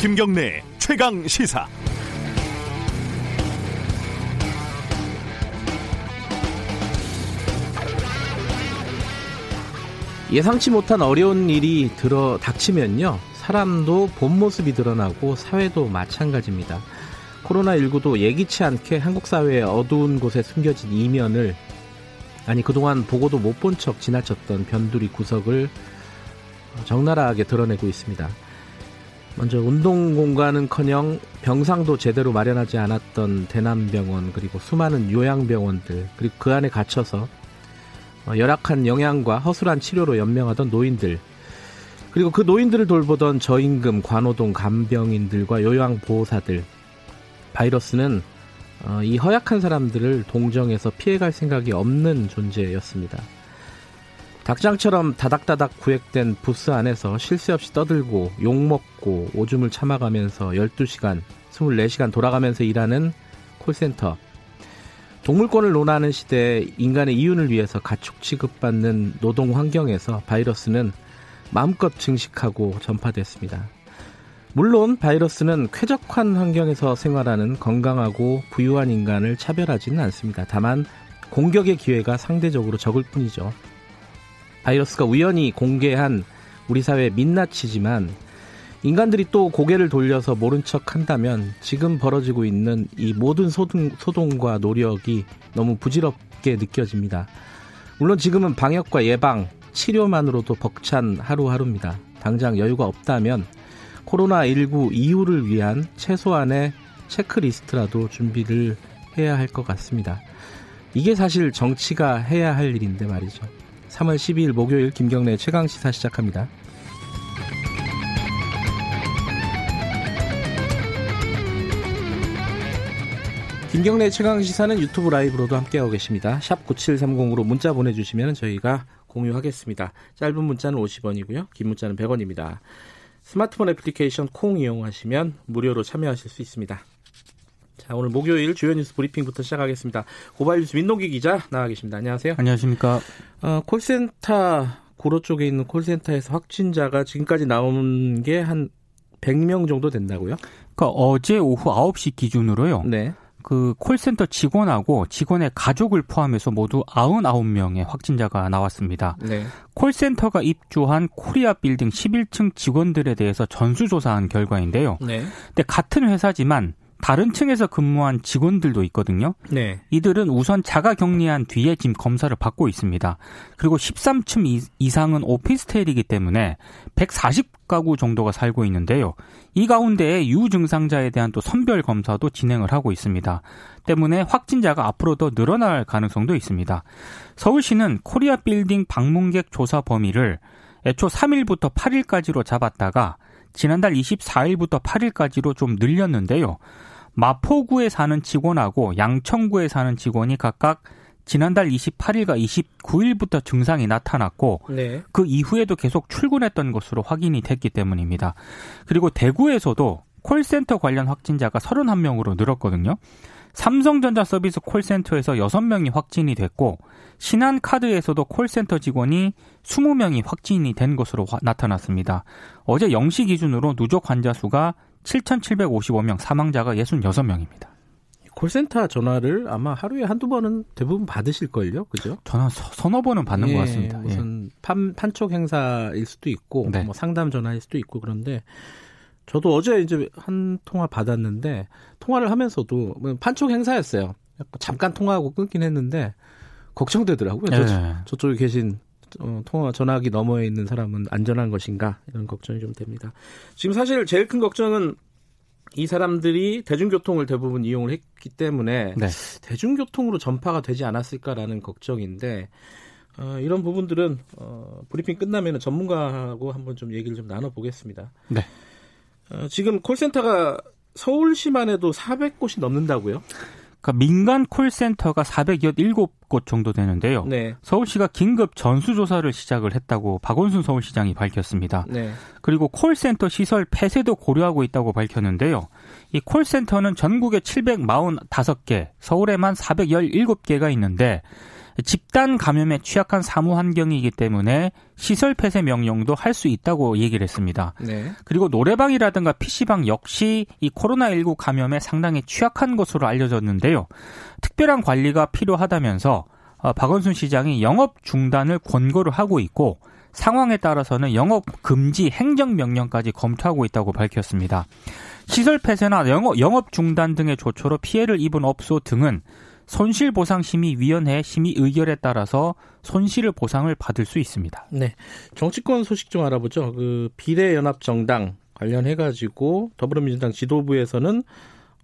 김경래 최강 시사. 예상치 못한 어려운 일이 들어 닥치면요. 사람도 본 모습이 드러나고 사회도 마찬가지입니다. 코로나19도 예기치 않게 한국 사회의 어두운 곳에 숨겨진 이면을 아니 그동안 보고도 못 본 척 지나쳤던 변두리 구석을 적나라하게 드러내고 있습니다. 먼저 운동 공간은커녕 병상도 제대로 마련하지 않았던 대남병원 그리고 수많은 요양병원들 그리고 그 안에 갇혀서 어, 열악한 영양과 허술한 치료로 연명하던 노인들 그리고 그 노인들을 돌보던 저임금 관호동 간병인들과 요양보호사들 바이러스는 어, 이 허약한 사람들을 동정해서 피해갈 생각이 없는 존재였습니다. 닭장처럼 다닥다닥 구획된 부스 안에서 쉴 새 없이 떠들고 욕먹고 오줌을 참아가면서 12시간, 24시간 돌아가면서 일하는 콜센터. 동물권을 논하는 시대에 인간의 이윤을 위해서 가축 취급받는 노동 환경에서 바이러스는 마음껏 증식하고 전파됐습니다. 물론 바이러스는 쾌적한 환경에서 생활하는 건강하고 부유한 인간을 차별하지는 않습니다. 다만 공격의 기회가 상대적으로 적을 뿐이죠. 바이러스가 우연히 공개한 우리 사회 민낯이지만 인간들이 또 고개를 돌려서 모른 척 한다면 지금 벌어지고 있는 이 모든 소동, 소동과 노력이 너무 부질없게 느껴집니다. 물론 지금은 방역과 예방, 치료만으로도 벅찬 하루하루입니다. 당장 여유가 없다면 코로나19 이후를 위한 최소한의 체크리스트라도 준비를 해야 할 것 같습니다. 이게 사실 정치가 해야 할 일인데 말이죠. 3월 12일 목요일 김경래 최강 시사 시작합니다. 김경래 최강 시사는 유튜브 라이브로도 함께하고 계십니다. 샵 9730으로 문자 보내주시면 저희가 공유하겠습니다. 짧은 문자는 50원이고요. 긴 문자는 100원입니다. 스마트폰 애플리케이션 콩 이용하시면 무료로 참여하실 수 있습니다. 자, 오늘 목요일 주요 뉴스 브리핑부터 시작하겠습니다. 고발 뉴스 민동기 기자 나와 계십니다. 안녕하세요. 안녕하십니까. 어, 콜센터 고로 쪽에 있는 콜센터에서 확진자가 지금까지 나온 게 한 100명 정도 된다고요? 그러니까 어제 오후 9시 기준으로요. 네. 그 콜센터 직원하고 직원의 가족을 포함해서 모두 99명의 확진자가 나왔습니다. 네. 콜센터가 입주한 코리아 빌딩 11층 직원들에 대해서 전수조사한 결과인데요. 네. 근데 같은 회사지만 다른 층에서 근무한 직원들도 있거든요. 네. 이들은 우선 자가 격리한 뒤에 지금 검사를 받고 있습니다. 그리고 13층 이상은 오피스텔이기 때문에 140가구 정도가 살고 있는데요. 이 가운데에 유증상자에 대한 또 선별 검사도 진행을 하고 있습니다. 때문에 확진자가 앞으로 더 늘어날 가능성도 있습니다. 서울시는 코리아 빌딩 방문객 조사 범위를 애초 3일부터 8일까지로 잡았다가 지난달 24일부터 8일까지로 좀 늘렸는데요. 마포구에 사는 직원하고 양천구에 사는 직원이 각각 지난달 28일과 29일부터 증상이 나타났고 네. 그 이후에도 계속 출근했던 것으로 확인이 됐기 때문입니다. 그리고 대구에서도 콜센터 관련 확진자가 31명으로 늘었거든요. 삼성전자 서비스 콜센터에서 6명이 확진이 됐고 신한카드에서도 콜센터 직원이 20명이 확진이 된 것으로 나타났습니다. 어제 0시 기준으로 누적 환자 수가 7,755명, 사망자가 66명입니다. 콜센터 전화를 아마 하루에 한두 번은 대부분 받으실걸요? 그죠? 전화 서너 번은 받는 예, 것 같습니다. 무슨 예. 판, 판촉 행사일 수도 있고, 네. 뭐 상담 전화일 수도 있고, 그런데 저도 어제 이제 한 통화 받았는데, 통화를 하면서도 뭐 판촉 행사였어요. 잠깐 통화하고 끊긴 했는데, 걱정되더라고요. 예. 저, 저쪽에 계신 어, 통화 전화기 너머에 있는 사람은 안전한 것인가 이런 걱정이 좀 됩니다. 지금 사실 제일 큰 걱정은 이 사람들이 대중교통을 대부분 이용을 했기 때문에 네. 대중교통으로 전파가 되지 않았을까라는 걱정인데 어, 이런 부분들은 어, 브리핑 끝나면 전문가하고 한번 좀 얘기를 좀 나눠보겠습니다. 네. 어, 지금 콜센터가 서울시만 해도 400곳이 넘는다고요? 그러니까 민간 콜센터가 407곳 정도 되는데요. 네. 서울시가 긴급 전수조사를 시작을 했다고 박원순 서울시장이 밝혔습니다. 네. 그리고 콜센터 시설 폐쇄도 고려하고 있다고 밝혔는데요. 이 콜센터는 전국에 745개, 서울에만 417개가 있는데 집단 감염에 취약한 사무 환경이기 때문에 시설 폐쇄 명령도 할 수 있다고 얘기를 했습니다. 네. 그리고 노래방이라든가 PC방 역시 이 코로나19 감염에 상당히 취약한 것으로 알려졌는데요. 특별한 관리가 필요하다면서 어, 박원순 시장이 영업 중단을 권고를 하고 있고 상황에 따라서는 영업 금지 행정 명령까지 검토하고 있다고 밝혔습니다. 시설 폐쇄나 영업, 영업 중단 등의 조처로 피해를 입은 업소 등은 손실보상심의위원회 심의 의결에 따라서 손실을 보상을 받을 수 있습니다. 네. 정치권 소식 좀 알아보죠. 그 비례연합정당 관련해 가지고 더불어민주당 지도부에서는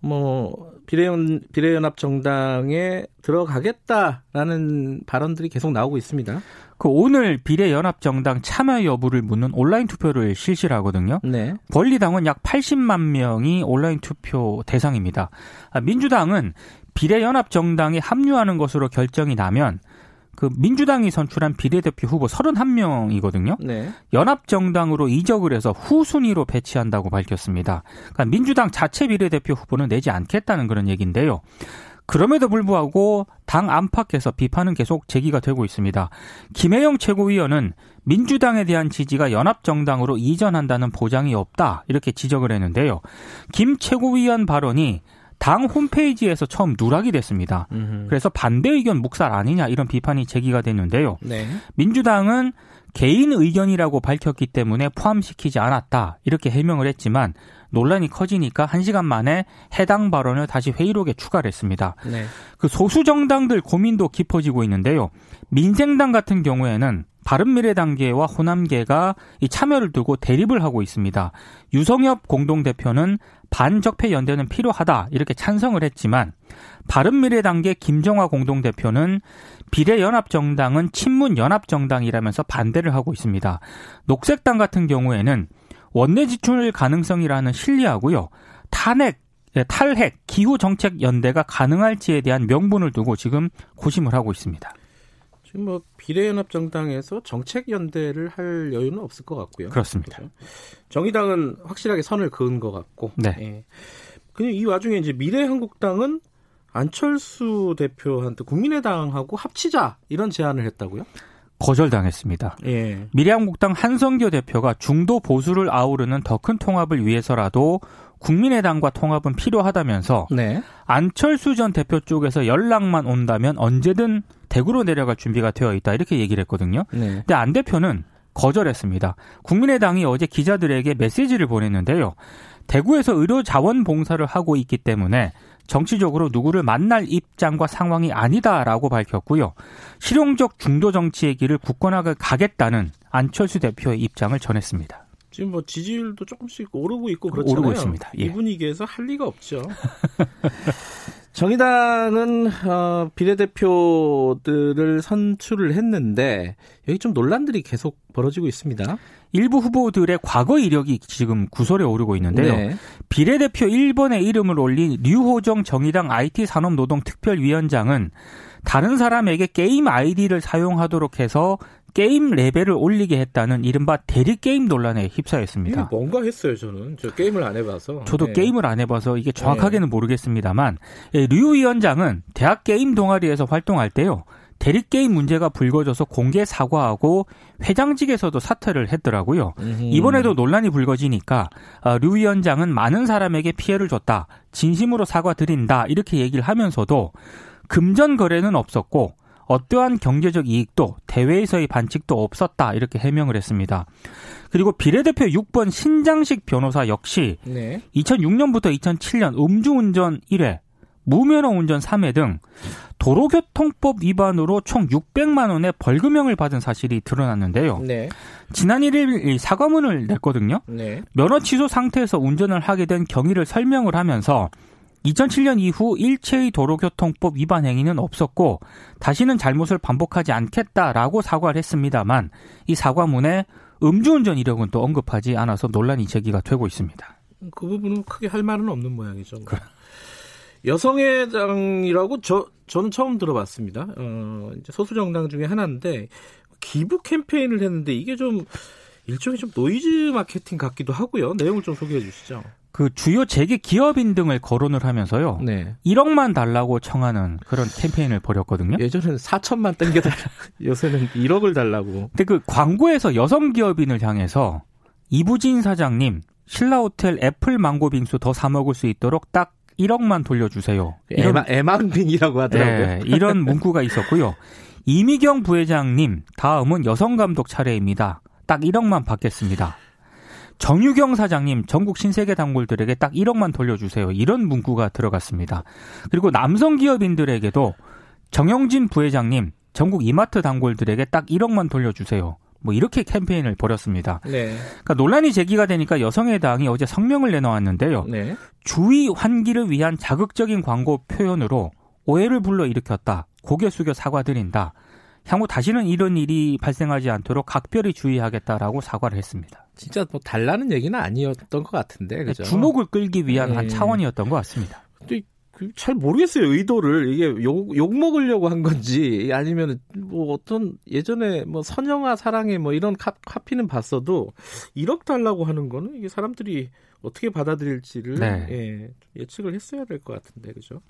뭐 비례연 비례연합 정당에 들어가겠다라는 발언들이 계속 나오고 있습니다. 그 오늘 비례연합 정당 참여 여부를 묻는 온라인 투표를 실시하거든요. 네. 권리당은 약 80만 명이 온라인 투표 대상입니다. 아, 민주당은 비례연합 정당에 합류하는 것으로 결정이 나면 그 민주당이 선출한 비례대표 후보 31명이거든요. 네. 연합정당으로 이적을 해서 후순위로 배치한다고 밝혔습니다. 그러니까 민주당 자체 비례대표 후보는 내지 않겠다는 그런 얘기인데요. 그럼에도 불구하고 당 안팎에서 비판은 계속 제기가 되고 있습니다. 김혜영 최고위원은 민주당에 대한 지지가 연합정당으로 이전한다는 보장이 없다 이렇게 지적을 했는데요. 김 최고위원 발언이 당 홈페이지에서 처음 누락이 됐습니다. 음흠. 그래서 반대 의견 묵살 아니냐 이런 비판이 제기가 됐는데요. 네. 민주당은 개인 의견이라고 밝혔기 때문에 포함시키지 않았다 이렇게 해명을 했지만 논란이 커지니까 한 시간 만에 해당 발언을 다시 회의록에 추가를 했습니다. 네. 그 소수 정당들 고민도 깊어지고 있는데요. 민생당 같은 경우에는 바른미래단계와 호남계가 이 참여를 두고 대립을 하고 있습니다. 유성엽 공동대표는 반적폐 연대는 필요하다 이렇게 찬성을 했지만 바른미래당계 김정화 공동대표는 비례연합정당은 친문연합정당이라면서 반대를 하고 있습니다. 녹색당 같은 경우에는 원내 지출 가능성이라는 신뢰하고요. 탄핵 예, 탈핵, 기후 정책 연대가 가능할지에 대한 명분을 두고 지금 고심을 하고 있습니다. 지금 뭐 비례연합정당에서 정책 연대를 할 여유는 없을 것 같고요. 그렇습니다. 그렇죠? 정의당은 확실하게 선을 그은 것 같고. 네. 예. 그냥 이 와중에 이제 미래한국당은 안철수 대표한테 국민의당하고 합치자 이런 제안을 했다고요? 거절당했습니다. 예. 미래한국당 한성교 대표가 중도 보수를 아우르는 더 큰 통합을 위해서라도 국민의당과 통합은 필요하다면서 네. 안철수 전 대표 쪽에서 연락만 온다면 언제든 대구로 내려갈 준비가 되어 있다 이렇게 얘기를 했거든요. 네. 근데 안 대표는 거절했습니다. 국민의당이 어제 기자들에게 메시지를 보냈는데요. 대구에서 의료 자원 봉사를 하고 있기 때문에 정치적으로 누구를 만날 입장과 상황이 아니다라고 밝혔고요. 실용적 중도 정치의 길을 굳건하게 가겠다는 안철수 대표의 입장을 전했습니다. 지금 뭐 지지율도 조금씩 오르고 있고 그렇잖아요. 오르고 있습니다. 예. 이 분위기에서 할 리가 없죠. 정의당은 어, 비례대표들을 선출을 했는데 여기 좀 논란들이 계속 벌어지고 있습니다. 일부 후보들의 과거 이력이 지금 구설에 오르고 있는데요. 네. 비례대표 1번의 이름을 올린 류호정 정의당 IT산업노동특별위원장은 다른 사람에게 게임 아이디를 사용하도록 해서 게임 레벨을 올리게 했다는 이른바 대리 게임 논란에 휩싸였습니다. 뭔가 했어요, 저는. 저 게임을 안 해봐서. 저도 네. 게임을 안 해봐서 이게 정확하게는 네. 모르겠습니다만, 예, 류 위원장은 대학 게임 동아리에서 활동할 때요. 대리게임 문제가 불거져서 공개 사과하고 회장직에서도 사퇴를 했더라고요. 음흠. 이번에도 논란이 불거지니까 아, 류 위원장은 많은 사람에게 피해를 줬다. 진심으로 사과드린다. 이렇게 얘기를 하면서도 금전 거래는 없었고 어떠한 경제적 이익도 대회에서의 반칙도 없었다 이렇게 해명을 했습니다. 그리고 비례대표 6번 신장식 변호사 역시 네. 2006년부터 2007년 음주운전 1회, 무면허 운전 3회 등 도로교통법 위반으로 총 600만 원의 벌금형을 받은 사실이 드러났는데요. 네. 지난 1일 사과문을 냈거든요. 네. 면허 취소 상태에서 운전을 하게 된 경위를 설명을 하면서 2007년 이후 일체의 도로교통법 위반 행위는 없었고 다시는 잘못을 반복하지 않겠다라고 사과를 했습니다만 이 사과문에 음주운전 이력은 또 언급하지 않아서 논란이 제기가 되고 있습니다. 그 부분은 크게 할 말은 없는 모양이죠. 여성의당이라고 저 저는 처음 들어봤습니다. 어, 이제 소수 정당 중에 하나인데 기부 캠페인을 했는데 이게 좀 일종의 좀 노이즈 마케팅 같기도 하고요. 내용을 좀 소개해 주시죠. 그 주요 재계 기업인 등을 거론을 하면서요. 네. 1억만 달라고 청하는 그런 캠페인을 벌였거든요. 예전에는 4천만 땡겨달라. 요새는 1억을 달라고. 근데 그 광고에서 여성 기업인을 향해서 이부진 사장님 신라 호텔 애플 망고 빙수 더 사 먹을 수 있도록 딱 1억만 돌려주세요. 이런 애망빙이라고 하더라고요. 네, 이런 문구가 있었고요. 이미경 부회장님 다음은 여성 감독 차례입니다. 딱 1억만 받겠습니다. 정유경 사장님 전국 신세계 단골들에게 딱 1억만 돌려주세요. 이런 문구가 들어갔습니다. 그리고 남성 기업인들에게도 정영진 부회장님 전국 이마트 단골들에게 딱 1억만 돌려주세요. 뭐 이렇게 캠페인을 벌였습니다. 네. 그러니까 논란이 제기가 되니까 여성의 당이 어제 성명을 내놓았는데요. 네. 주의 환기를 위한 자극적인 광고 표현으로 오해를 불러 일으켰다. 고개 숙여 사과드린다. 향후 다시는 이런 일이 발생하지 않도록 각별히 주의하겠다라고 사과를 했습니다. 진짜 뭐 달라는 얘기는 아니었던 것 같은데 그죠? 주목을 끌기 위한 네. 한 차원이었던 것 같습니다. 그잘 모르겠어요 의도를 이게 욕, 욕 먹으려고 한 건지 아니면 뭐 어떤 예전에 뭐 선영아 사랑해 뭐 이런 카, 카피는 봤어도 1억 달라고 하는 거는 이게 사람들이 어떻게 받아들일지를 네. 예, 예측을 했어야 될 것 같은데 그죠?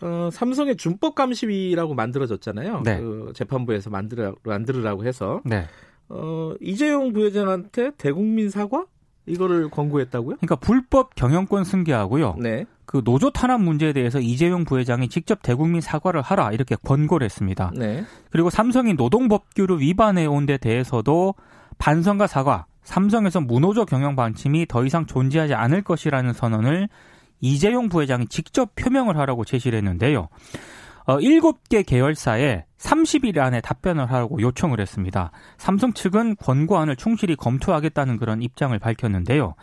어, 삼성의 준법 감시위라고 만들어졌잖아요. 네. 그 재판부에서 만들어 만들으라고 해서 네. 어, 이재용 부회장한테 대국민 사과 이거를 권고했다고요? 그러니까 불법 경영권 승계하고요. 네. 그 노조 탄압 문제에 대해서 이재용 부회장이 직접 대국민 사과를 하라 이렇게 권고를 했습니다. 네. 그리고 삼성이 노동법규를 위반해 온 데 대해서도 반성과 사과, 삼성에서 무노조 경영 방침이 더 이상 존재하지 않을 것이라는 선언을 이재용 부회장이 직접 표명을 하라고 제시를 했는데요. 어, 7개 계열사에 30일 안에 답변을 하라고 요청을 했습니다. 삼성 측은 권고안을 충실히 검토하겠다는 그런 입장을 밝혔는데요.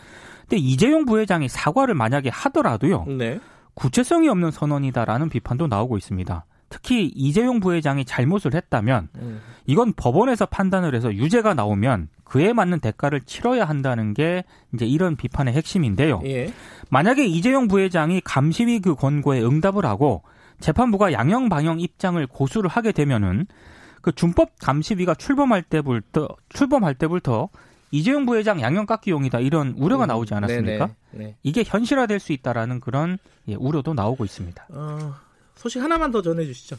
근데 이재용 부회장이 사과를 만약에 하더라도요. 네. 구체성이 없는 선언이다라는 비판도 나오고 있습니다. 특히 이재용 부회장이 잘못을 했다면 음. 이건 법원에서 판단을 해서 유죄가 나오면 그에 맞는 대가를 치러야 한다는 게 이제 이런 비판의 핵심인데요. 예. 만약에 이재용 부회장이 감시위 그 권고에 응답을 하고 재판부가 양형 방형 입장을 고수를 하게 되면은 그 준법 감시위가 출범할 때부터 출범할 때부터 이재용 부회장 양형 깎기용이다 이런 우려가 음, 나오지 않았습니까? 네 이게 현실화될 수 있다라는 그런 예, 우려도 나오고 있습니다. 어, 소식 하나만 더 전해주시죠.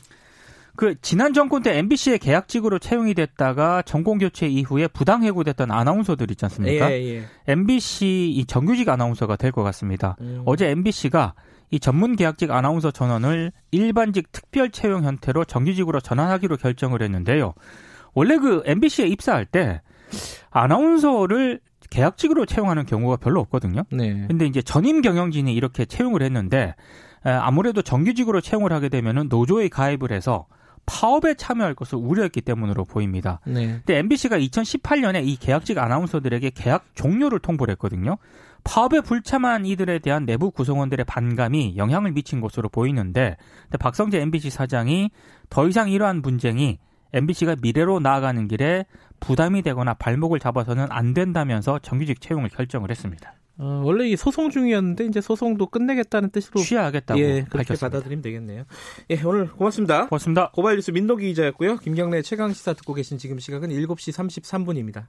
그 지난 정권 때 MBC의 계약직으로 채용이 됐다가 전공 교체 이후에 부당 해고됐던 아나운서들 있지 않습니까? 예, 예. MBC 이 정규직 아나운서가 될 것 같습니다. 음. 어제 MBC가 이 전문 계약직 아나운서 전원을 일반직 특별 채용 형태로 정규직으로 전환하기로 결정을 했는데요. 원래 그 MBC에 입사할 때 아나운서를 계약직으로 채용하는 경우가 별로 없거든요. 네. 근데 이제 전임 경영진이 이렇게 채용을 했는데 아무래도 정규직으로 채용을 하게 되면은 노조에 가입을 해서 파업에 참여할 것을 우려했기 때문으로 보입니다. 네. 근데 MBC가 2018년에 이 계약직 아나운서들에게 계약 종료를 통보를 했거든요. 파업에 불참한 이들에 대한 내부 구성원들의 반감이 영향을 미친 것으로 보이는데 박성재 MBC 사장이 더 이상 이러한 분쟁이 MBC가 미래로 나아가는 길에 부담이 되거나 발목을 잡아서는 안 된다면서 정규직 채용을 결정을 했습니다. 어, 원래 이 소송 중이었는데 이제 소송도 끝내겠다는 뜻으로 취하하겠다고 예, 그렇게 밝혔습니다. 받아들이면 되겠네요. 예, 오늘 고맙습니다. 고맙습니다. 고발 뉴스 민노기 기자였고요. 김경래 최강 시사 듣고 계신 지금 시각은 7시 33분입니다.